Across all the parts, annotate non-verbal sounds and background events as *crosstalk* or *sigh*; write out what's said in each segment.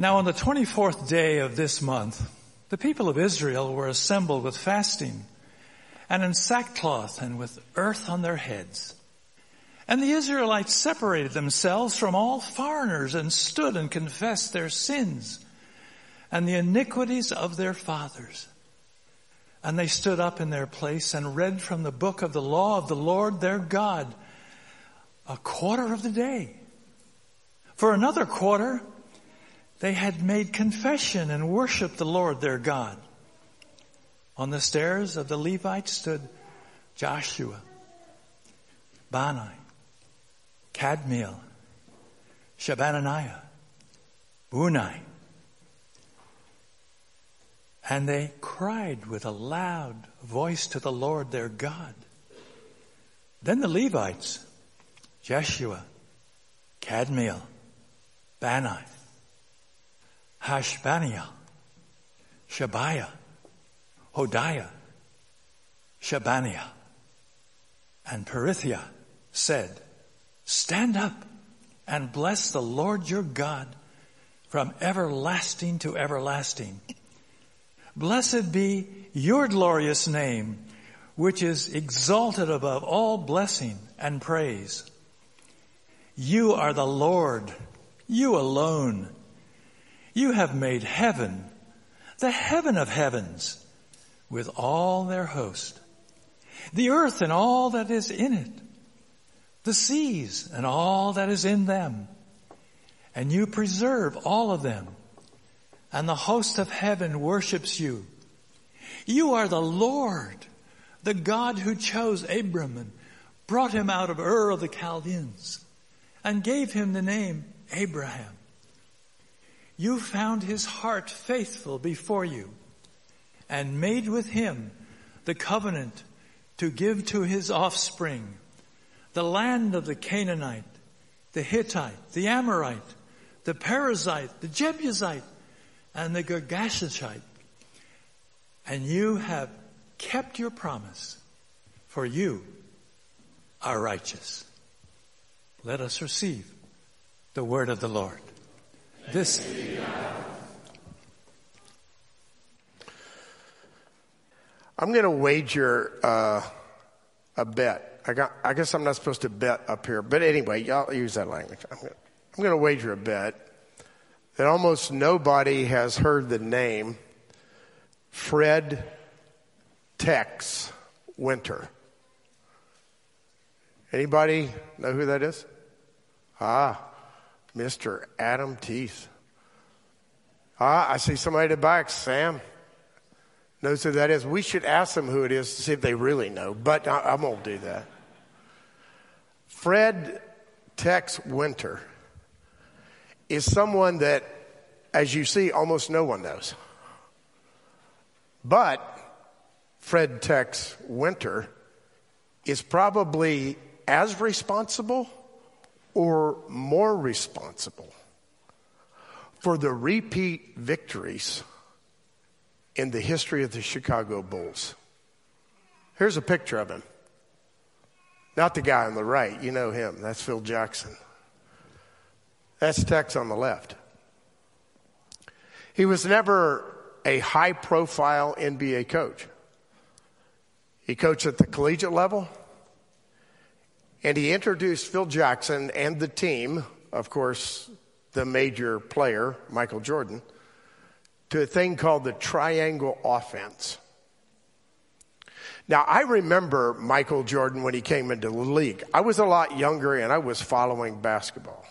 Now on the 24th day of this month, the people of Israel were assembled with fasting and in sackcloth and with earth on their heads. And the Israelites separated themselves from all foreigners and stood and confessed their sins and the iniquities of their fathers. And they stood up in their place and read from the book of the law of the Lord their God a quarter of the day. For another quarter, they had made confession and worshiped the Lord their God. On the stairs of the Levites stood Joshua, Bani, Kadmiel, Shebaniah, Bunni. And they cried with a loud voice to the Lord their God. Then the Levites, Jeshua, Kadmiel, Bani, Hashabneiah, Shabiah, Hodiah, Shebaniah, and Perithia said, Stand up and bless the Lord your God from everlasting to everlasting. Blessed be your glorious name, which is exalted above all blessing and praise. You are the Lord, you alone. You have made heaven, the heaven of heavens, with all their host, the earth and all that is in it, the seas and all that is in them, and you preserve all of them, and the host of heaven worships you. You are the Lord, the God who chose Abram and brought him out of Ur of the Chaldeans and gave him the name Abraham. You found his heart faithful before you and made with him the covenant to give to his offspring the land of the Canaanite, the Hittite, the Amorite, the Perizzite, the Jebusite, and the Girgashite. And you have kept your promise, for you are righteous. Let us receive the word of the Lord. This. I'm going to wager uh, a bet. I, got, I guess I'm not supposed to bet up here, but anyway, y'all use that language. I'm going, I'm going to wager a bet that almost nobody has heard the name Fred Tex Winter. Anybody know who that is? Ah, Mr. Adam Teeth. Ah, I see somebody at the back, Sam. Knows who that is. We should ask them who it is to see if they really know, but I, I won't do that. Fred Tex Winter is someone that, as you see, almost no one knows. But Fred Tex Winter is probably as responsible or more responsible for the repeat victories in the history of the Chicago Bulls. Here's a picture of him. Not the guy on the right, you know him. That's Phil Jackson. That's Tex on the left. He was never a high profile NBA coach. He coached at the collegiate level, and he introduced Phil Jackson and the team, of course, the major player, Michael Jordan, to a thing called the triangle offense. Now, I remember Michael Jordan when he came into the league. I was a lot younger and I was following basketball.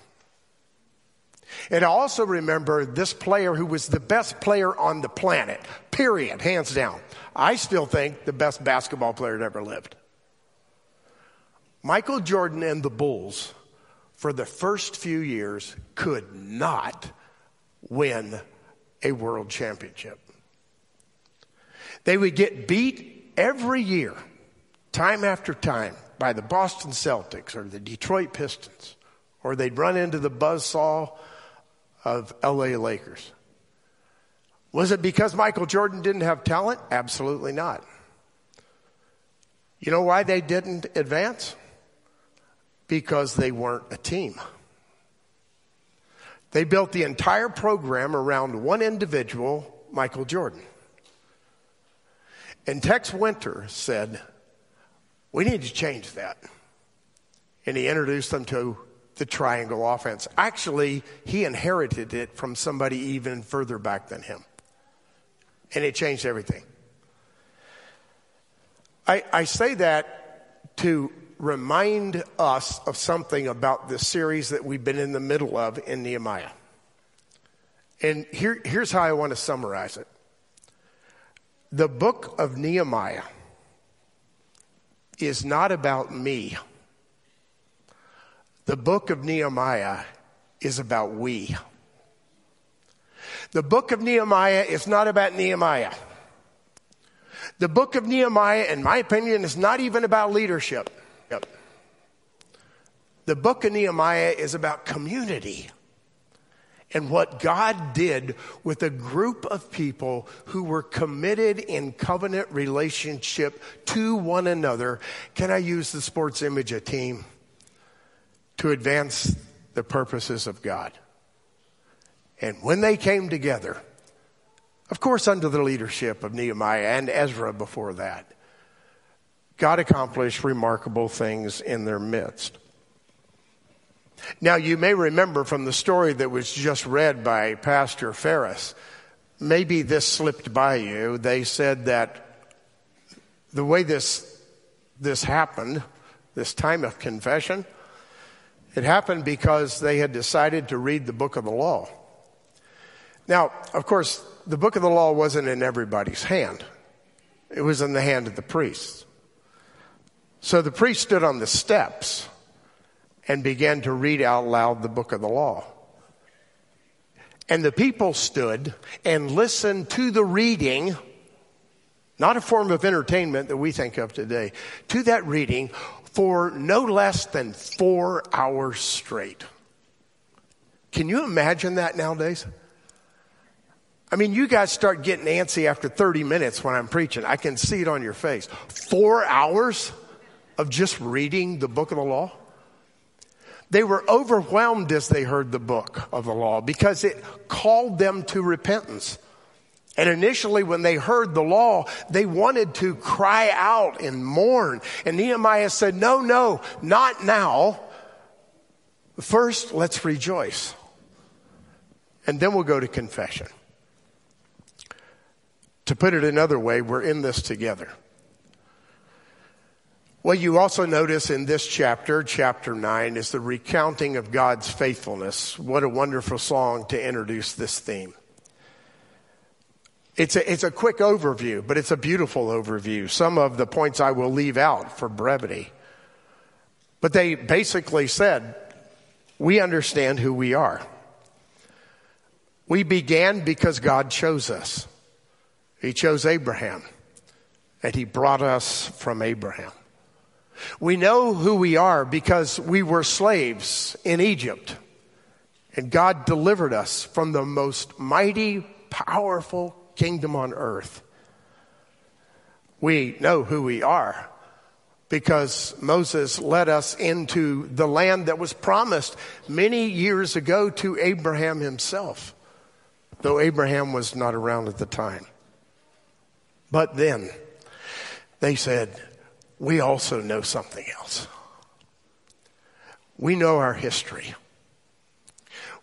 And I also remember this player who was the best player on the planet, period, hands down. I still think the best basketball player that ever lived. Michael Jordan and the Bulls, for the first few years, could not win a world championship. They would get beat every year, time after time, by the Boston Celtics or the Detroit Pistons, or they'd run into the buzzsaw of LA Lakers. Was it because Michael Jordan didn't have talent? Absolutely not. You know why they didn't advance? Because they weren't a team. They built the entire program around one individual, Michael Jordan. And Tex Winter said, We need to change that. And he introduced them to the triangle offense. Actually, he inherited it from somebody even further back than him. And it changed everything. I, I say that to remind us of something about this series that we've been in the middle of in Nehemiah. And here, here's how I want to summarize it. The book of Nehemiah is not about me. The book of Nehemiah is about we. The book of Nehemiah is not about Nehemiah. The book of Nehemiah, in my opinion, is not even about leadership. Yep. The book of Nehemiah is about community and what God did with a group of people who were committed in covenant relationship to one another. Can I use the sports image a team to advance the purposes of God? And when they came together, of course, under the leadership of Nehemiah and Ezra before that, God accomplished remarkable things in their midst. Now, you may remember from the story that was just read by Pastor Ferris, maybe this slipped by you. They said that the way this, this happened, this time of confession, it happened because they had decided to read the book of the law. Now, of course, the book of the law wasn't in everybody's hand. It was in the hand of the priests. So the priest stood on the steps and began to read out loud the book of the law. And the people stood and listened to the reading, not a form of entertainment that we think of today, to that reading for no less than four hours straight. Can you imagine that nowadays? I mean, you guys start getting antsy after 30 minutes when I'm preaching. I can see it on your face. Four hours? Of just reading the book of the law? They were overwhelmed as they heard the book of the law because it called them to repentance. And initially, when they heard the law, they wanted to cry out and mourn. And Nehemiah said, No, no, not now. First, let's rejoice. And then we'll go to confession. To put it another way, we're in this together. What you also notice in this chapter, chapter 9, is the recounting of God's faithfulness. What a wonderful song to introduce this theme. It's a, it's a quick overview, but it's a beautiful overview. Some of the points I will leave out for brevity. But they basically said, we understand who we are. We began because God chose us. He chose Abraham, and He brought us from Abraham. We know who we are because we were slaves in Egypt. And God delivered us from the most mighty, powerful kingdom on earth. We know who we are because Moses led us into the land that was promised many years ago to Abraham himself, though Abraham was not around at the time. But then they said, we also know something else. We know our history.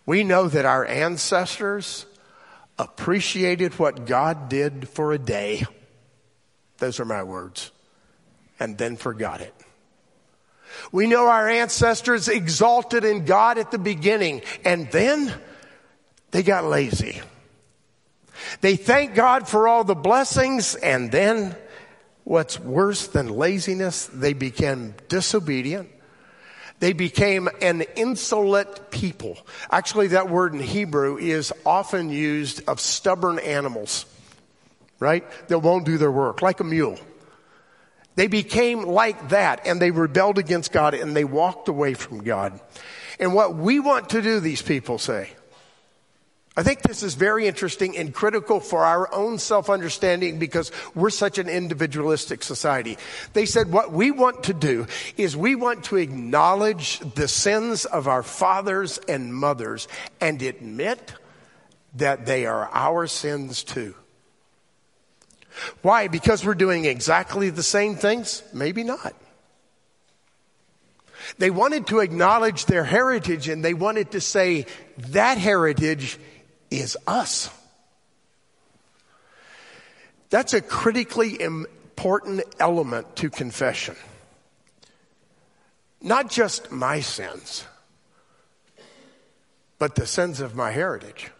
We know that our ancestors appreciated what God did for a day. Those are my words. And then forgot it. We know our ancestors exalted in God at the beginning and then they got lazy. They thanked God for all the blessings and then What's worse than laziness, they became disobedient. They became an insolent people. Actually, that word in Hebrew is often used of stubborn animals, right? That won't do their work, like a mule. They became like that and they rebelled against God and they walked away from God. And what we want to do, these people say, I think this is very interesting and critical for our own self understanding because we're such an individualistic society. They said what we want to do is we want to acknowledge the sins of our fathers and mothers and admit that they are our sins too. Why? Because we're doing exactly the same things? Maybe not. They wanted to acknowledge their heritage and they wanted to say that heritage is us. That's a critically important element to confession. Not just my sins, but the sins of my heritage.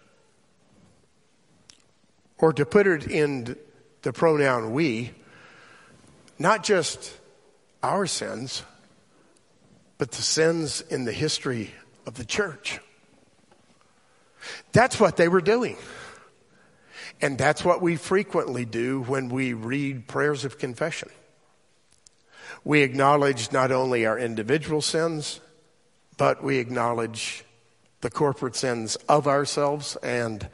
Or to put it in the pronoun we, not just our sins, but the sins in the history of the church. That's what they were doing. And that's what we frequently do when we read prayers of confession. We acknowledge not only our individual sins, but we acknowledge the corporate sins of ourselves and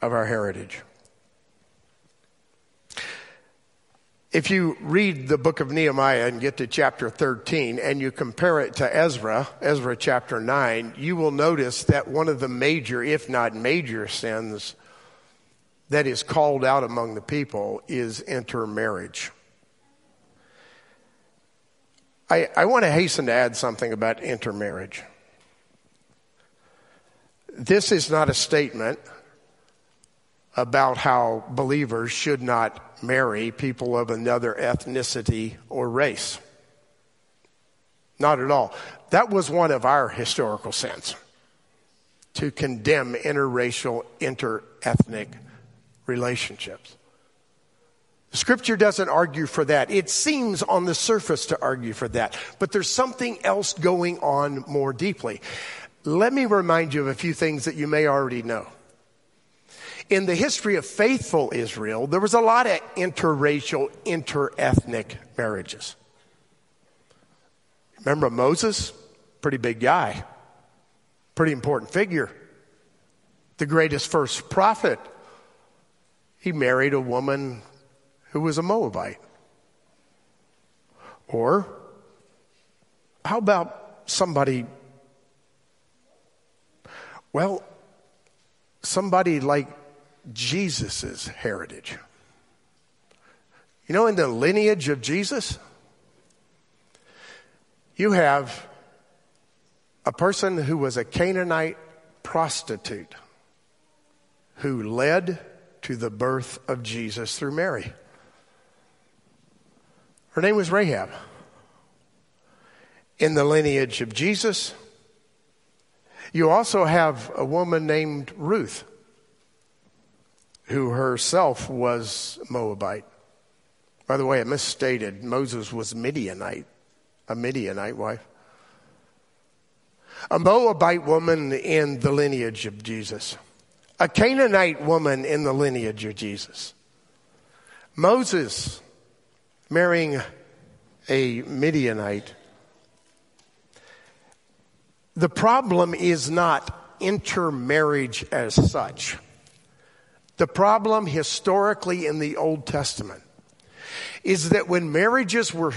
of our heritage. If you read the book of Nehemiah and get to chapter 13 and you compare it to Ezra, Ezra chapter 9, you will notice that one of the major, if not major sins that is called out among the people is intermarriage. I, I want to hasten to add something about intermarriage. This is not a statement about how believers should not marry people of another ethnicity or race. Not at all. That was one of our historical sins to condemn interracial, interethnic relationships. Scripture doesn't argue for that. It seems on the surface to argue for that, but there's something else going on more deeply. Let me remind you of a few things that you may already know in the history of faithful Israel, there was a lot of interracial, interethnic marriages. Remember Moses? Pretty big guy, pretty important figure. The greatest first prophet. He married a woman who was a Moabite. Or, how about somebody, well, somebody like Jesus' heritage. You know, in the lineage of Jesus, you have a person who was a Canaanite prostitute who led to the birth of Jesus through Mary. Her name was Rahab. In the lineage of Jesus, you also have a woman named Ruth who herself was Moabite. By the way, I misstated. Moses was Midianite, a Midianite wife. A Moabite woman in the lineage of Jesus. A Canaanite woman in the lineage of Jesus. Moses marrying a Midianite. The problem is not intermarriage as such. The problem historically in the Old Testament is that when marriages were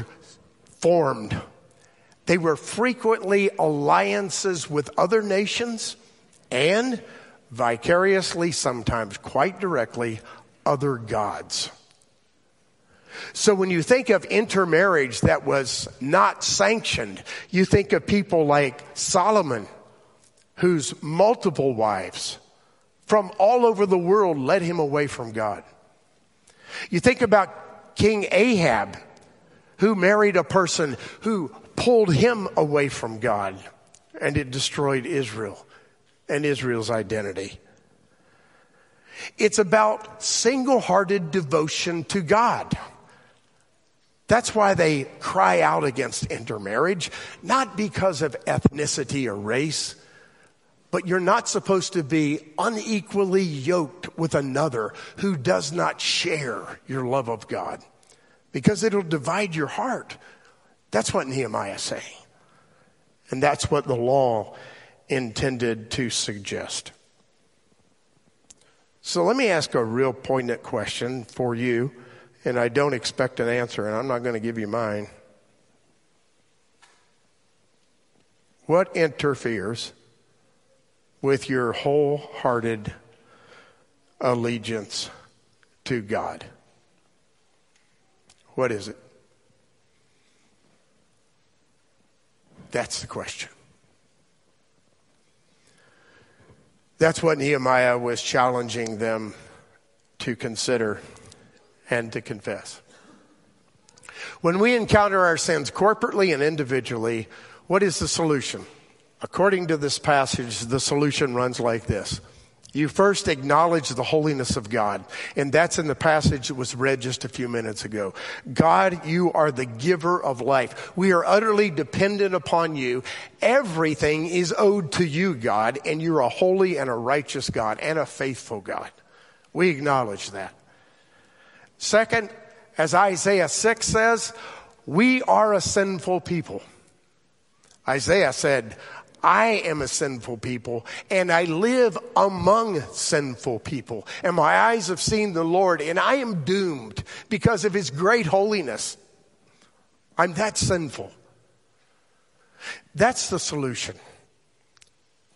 formed, they were frequently alliances with other nations and vicariously, sometimes quite directly, other gods. So when you think of intermarriage that was not sanctioned, you think of people like Solomon, whose multiple wives from all over the world led him away from God. You think about King Ahab, who married a person who pulled him away from God, and it destroyed Israel and Israel's identity. It's about single hearted devotion to God. That's why they cry out against intermarriage, not because of ethnicity or race, but you're not supposed to be unequally yoked with another who does not share your love of God because it'll divide your heart. That's what Nehemiah is saying. And that's what the law intended to suggest. So let me ask a real poignant question for you, and I don't expect an answer, and I'm not going to give you mine. What interferes with your wholehearted allegiance to God? What is it? That's the question. That's what Nehemiah was challenging them to consider and to confess. When we encounter our sins corporately and individually, what is the solution? According to this passage, the solution runs like this you first acknowledge the holiness of God. And that's in the passage that was read just a few minutes ago. God, you are the giver of life. We are utterly dependent upon you. Everything is owed to you, God, and you're a holy and a righteous God and a faithful God. We acknowledge that. Second, as Isaiah 6 says, we are a sinful people. Isaiah said, I am a sinful people and I live among sinful people. And my eyes have seen the Lord and I am doomed because of his great holiness. I'm that sinful. That's the solution.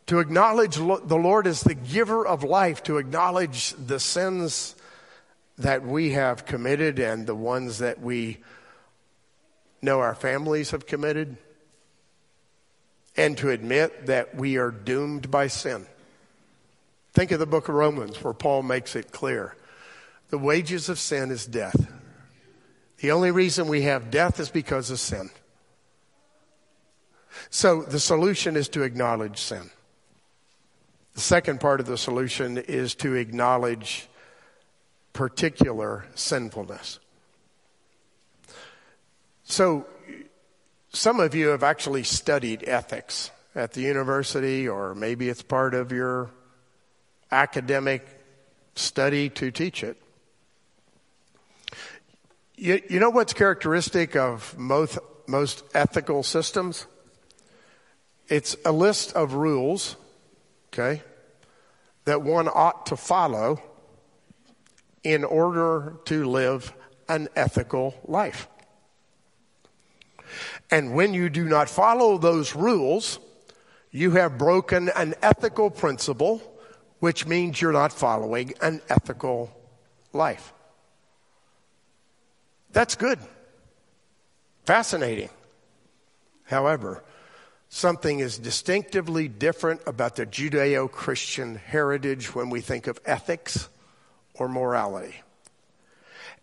To acknowledge the Lord as the giver of life, to acknowledge the sins that we have committed and the ones that we know our families have committed and to admit that we are doomed by sin. Think of the book of Romans where Paul makes it clear. The wages of sin is death. The only reason we have death is because of sin. So the solution is to acknowledge sin. The second part of the solution is to acknowledge particular sinfulness. So some of you have actually studied ethics at the university, or maybe it's part of your academic study to teach it. You, you know what's characteristic of most, most ethical systems? It's a list of rules, okay, that one ought to follow in order to live an ethical life. And when you do not follow those rules, you have broken an ethical principle, which means you're not following an ethical life. That's good. Fascinating. However, something is distinctively different about the Judeo Christian heritage when we think of ethics or morality.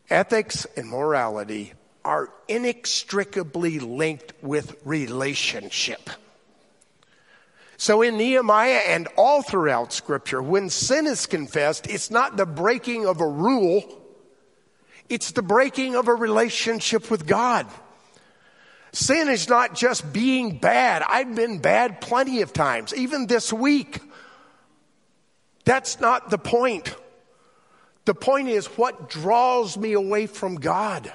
Ethics and morality are inextricably linked with relationship. So in Nehemiah and all throughout scripture, when sin is confessed, it's not the breaking of a rule, it's the breaking of a relationship with God. Sin is not just being bad. I've been bad plenty of times, even this week. That's not the point. The point is what draws me away from God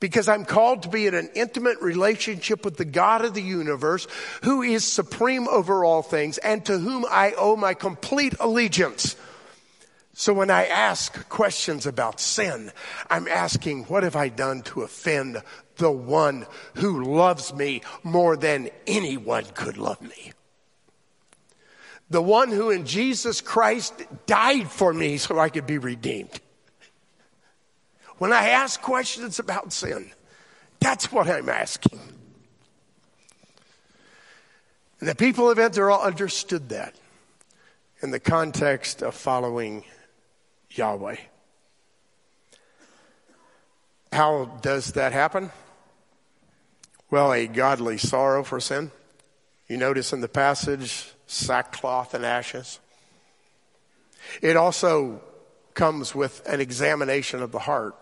because I'm called to be in an intimate relationship with the God of the universe who is supreme over all things and to whom I owe my complete allegiance. So when I ask questions about sin, I'm asking, what have I done to offend the one who loves me more than anyone could love me? The one who in Jesus Christ died for me so I could be redeemed. When I ask questions about sin, that's what I'm asking. And the people of Israel understood that in the context of following Yahweh. How does that happen? Well, a godly sorrow for sin. You notice in the passage, sackcloth and ashes. It also comes with an examination of the heart.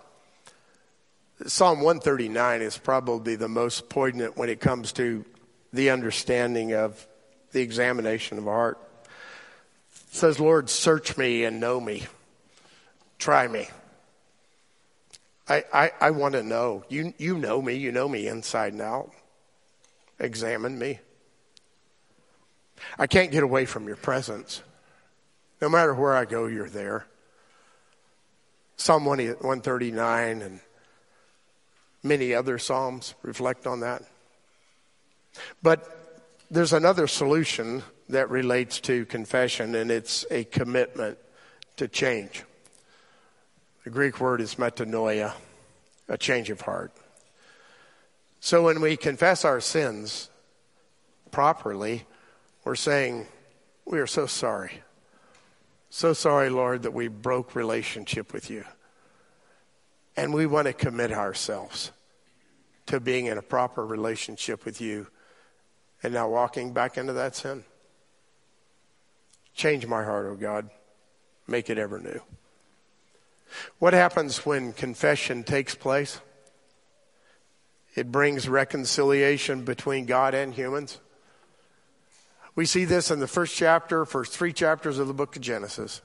Psalm 139 is probably the most poignant when it comes to the understanding of the examination of heart. It says, Lord, search me and know me. Try me. I, I, I want to know. You, you know me. You know me inside and out. Examine me. I can't get away from your presence. No matter where I go, you're there. Psalm 139 and many other Psalms reflect on that. But there's another solution that relates to confession, and it's a commitment to change. The Greek word is metanoia, a change of heart. So when we confess our sins properly, we're saying, We are so sorry. So sorry, Lord, that we broke relationship with you. And we want to commit ourselves to being in a proper relationship with you and now walking back into that sin. Change my heart, O oh God. Make it ever new. What happens when confession takes place? It brings reconciliation between God and humans. We see this in the first chapter, first three chapters of the book of Genesis.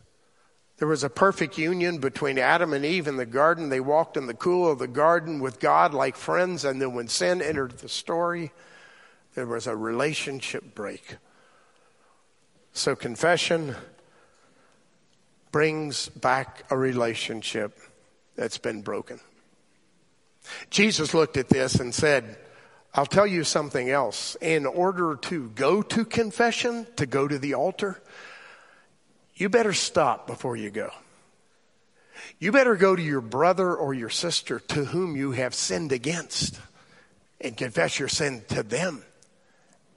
There was a perfect union between Adam and Eve in the garden. They walked in the cool of the garden with God like friends, and then when sin entered the story, there was a relationship break. So confession brings back a relationship that's been broken. Jesus looked at this and said, I'll tell you something else. In order to go to confession, to go to the altar, you better stop before you go. You better go to your brother or your sister to whom you have sinned against and confess your sin to them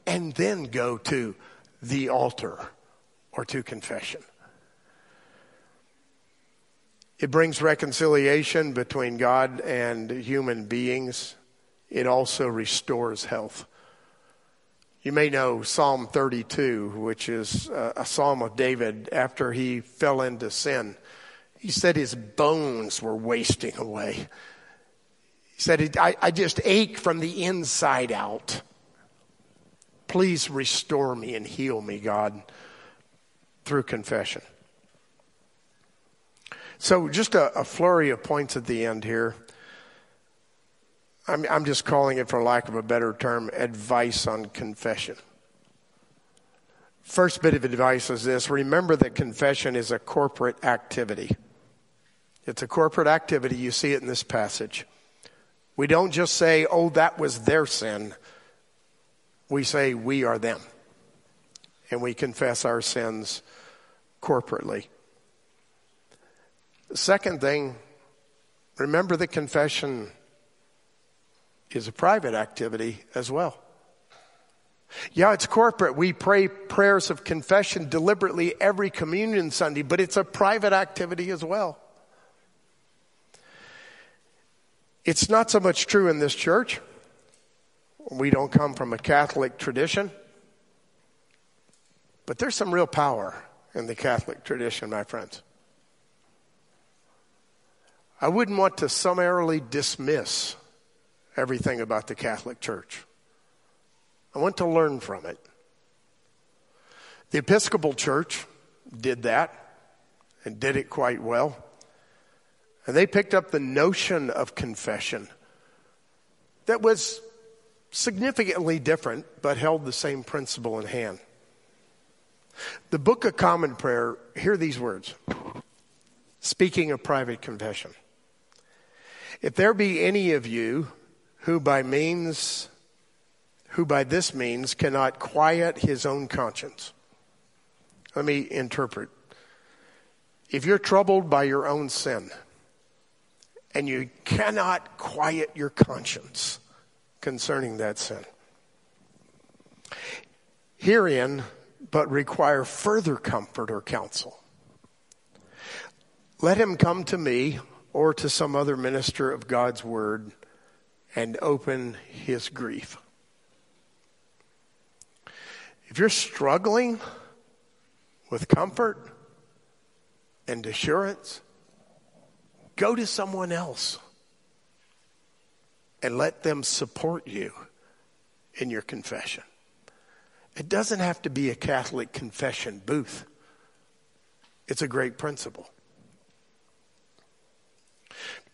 and then go to the altar or to confession. It brings reconciliation between God and human beings. It also restores health. You may know Psalm 32, which is a psalm of David after he fell into sin. He said his bones were wasting away. He said, I, I just ache from the inside out. Please restore me and heal me, God, through confession. So, just a, a flurry of points at the end here. I'm, I'm just calling it, for lack of a better term, advice on confession. First bit of advice is this remember that confession is a corporate activity. It's a corporate activity. You see it in this passage. We don't just say, oh, that was their sin. We say, we are them. And we confess our sins corporately. Second thing, remember that confession is a private activity as well. Yeah, it's corporate. We pray prayers of confession deliberately every communion Sunday, but it's a private activity as well. It's not so much true in this church. We don't come from a Catholic tradition. But there's some real power in the Catholic tradition, my friends. I wouldn't want to summarily dismiss everything about the Catholic Church. I want to learn from it. The Episcopal Church did that and did it quite well. And they picked up the notion of confession that was significantly different, but held the same principle in hand. The Book of Common Prayer, hear these words. Speaking of private confession. If there be any of you who by means who by this means cannot quiet his own conscience. Let me interpret. If you're troubled by your own sin and you cannot quiet your conscience concerning that sin, herein but require further comfort or counsel. Let him come to me or to some other minister of God's word and open his grief. If you're struggling with comfort and assurance, go to someone else and let them support you in your confession. It doesn't have to be a Catholic confession booth. It's a great principle.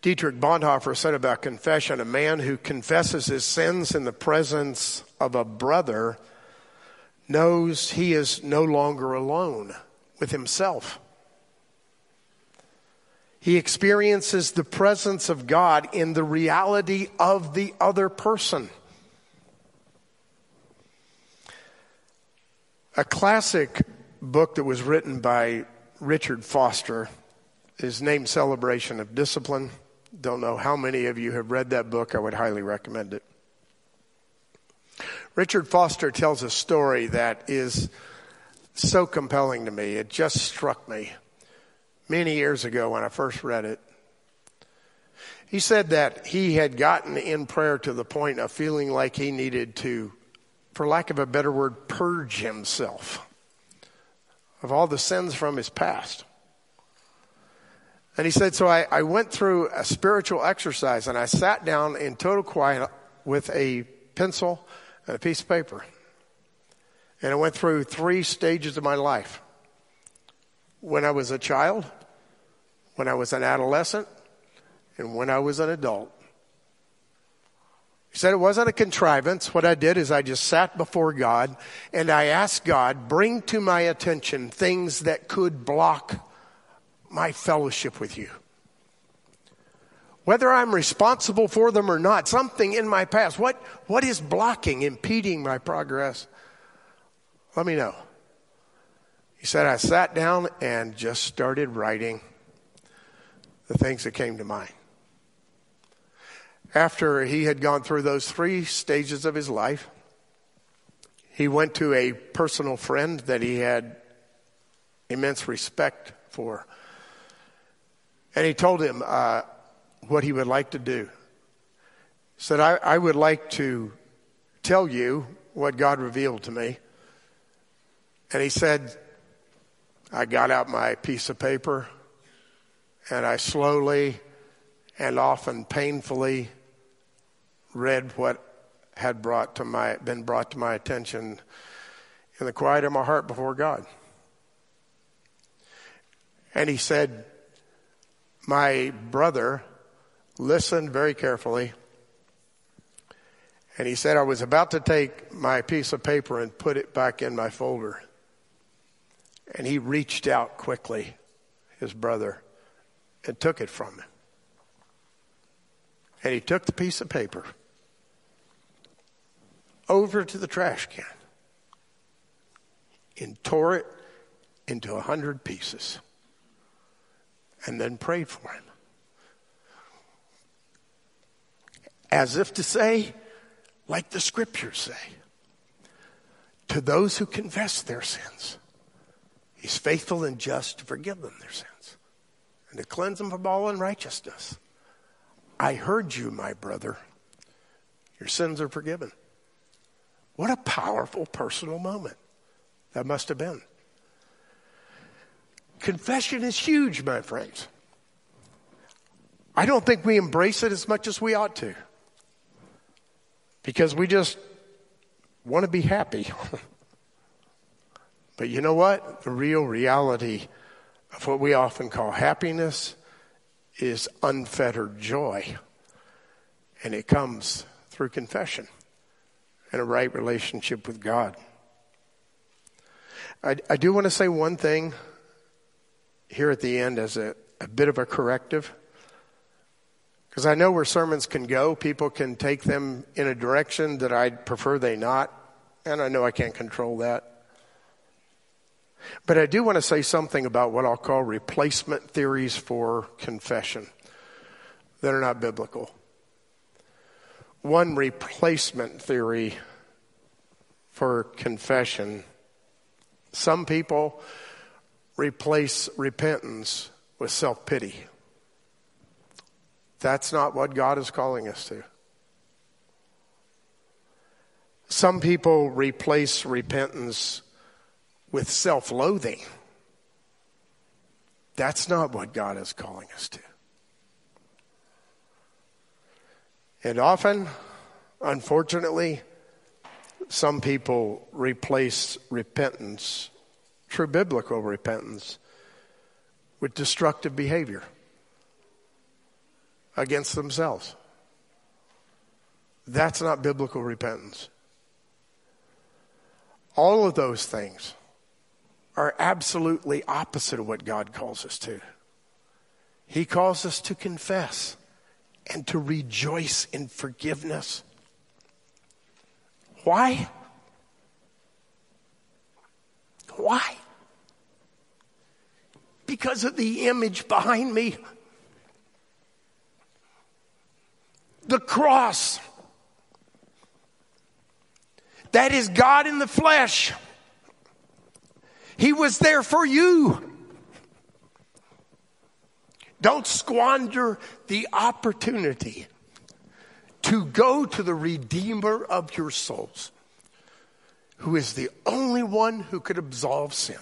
Dietrich Bonhoeffer said about confession a man who confesses his sins in the presence of a brother knows he is no longer alone with himself. He experiences the presence of God in the reality of the other person. A classic book that was written by Richard Foster is named Celebration of Discipline. Don't know how many of you have read that book. I would highly recommend it. Richard Foster tells a story that is so compelling to me. It just struck me many years ago when I first read it. He said that he had gotten in prayer to the point of feeling like he needed to, for lack of a better word, purge himself of all the sins from his past. And he said, So I, I went through a spiritual exercise and I sat down in total quiet with a pencil and a piece of paper. And I went through three stages of my life. When I was a child, when I was an adolescent, and when I was an adult. He said it wasn't a contrivance. What I did is I just sat before God and I asked God, bring to my attention things that could block my fellowship with you. Whether I'm responsible for them or not, something in my past, what, what is blocking, impeding my progress? Let me know. He said, I sat down and just started writing the things that came to mind. After he had gone through those three stages of his life, he went to a personal friend that he had immense respect for. And he told him uh, what he would like to do. He said, I, I would like to tell you what God revealed to me. And he said, I got out my piece of paper and I slowly and often painfully read what had brought to my, been brought to my attention in the quiet of my heart before God. And he said, My brother listened very carefully. And he said, I was about to take my piece of paper and put it back in my folder. And he reached out quickly, his brother, and took it from him. And he took the piece of paper over to the trash can and tore it into a hundred pieces and then prayed for him. As if to say, like the scriptures say, to those who confess their sins, he's faithful and just to forgive them their sins and to cleanse them from all unrighteousness. I heard you, my brother. Your sins are forgiven. What a powerful personal moment that must have been. Confession is huge, my friends. I don't think we embrace it as much as we ought to because we just want to be happy. *laughs* but you know what? The real reality of what we often call happiness is unfettered joy. And it comes through confession and a right relationship with God. I, I do want to say one thing here at the end as a, a bit of a corrective. Because I know where sermons can go. People can take them in a direction that I'd prefer they not. And I know I can't control that. But I do want to say something about what I'll call replacement theories for confession that are not biblical one replacement theory for confession. Some people replace repentance with self pity. That's not what God is calling us to. Some people replace repentance with self loathing. That's not what God is calling us to. And often, unfortunately, some people replace repentance, true biblical repentance, with destructive behavior against themselves. That's not biblical repentance. All of those things are absolutely opposite of what God calls us to. He calls us to confess and to rejoice in forgiveness. Why? Why? Because of the image behind me. The cross. That is God in the flesh. He was there for you. Don't squander the opportunity to go to the Redeemer of your souls, who is the only one who could absolve sin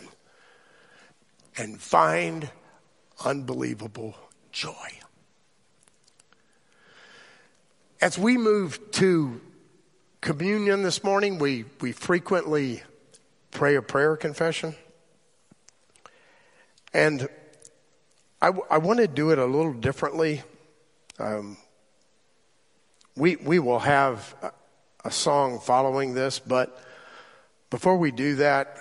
and find unbelievable joy. As we move to communion this morning, we, we frequently pray a prayer confession. And I, w- I want to do it a little differently. Um, we, we will have a, a song following this, but before we do that,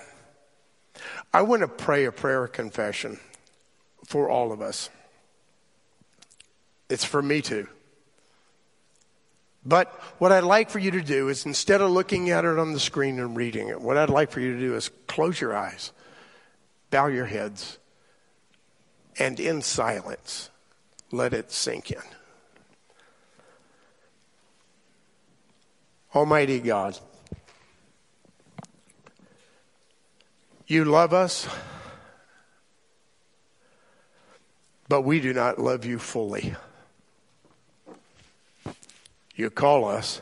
I want to pray a prayer confession for all of us. It's for me too. But what I'd like for you to do is instead of looking at it on the screen and reading it, what I'd like for you to do is close your eyes, bow your heads, and in silence, let it sink in. Almighty God, you love us, but we do not love you fully. You call us,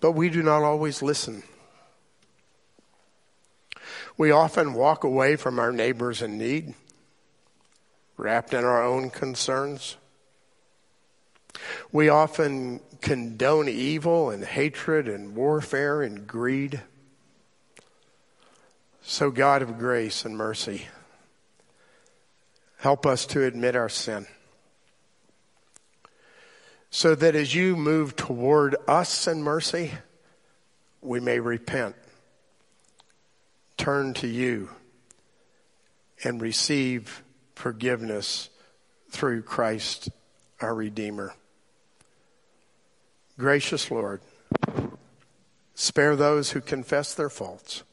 but we do not always listen. We often walk away from our neighbors in need, wrapped in our own concerns. We often condone evil and hatred and warfare and greed. So, God of grace and mercy, help us to admit our sin so that as you move toward us in mercy, we may repent, turn to you, and receive forgiveness through Christ our Redeemer. Gracious Lord, spare those who confess their faults.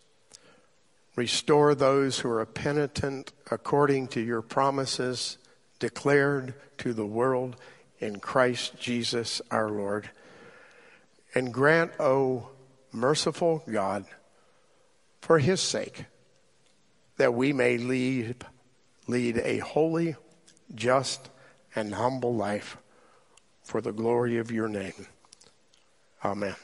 Restore those who are penitent according to your promises declared to the world in Christ Jesus our Lord. And grant, O oh, merciful God, for his sake, that we may lead, lead a holy, just, and humble life for the glory of your name. Amen.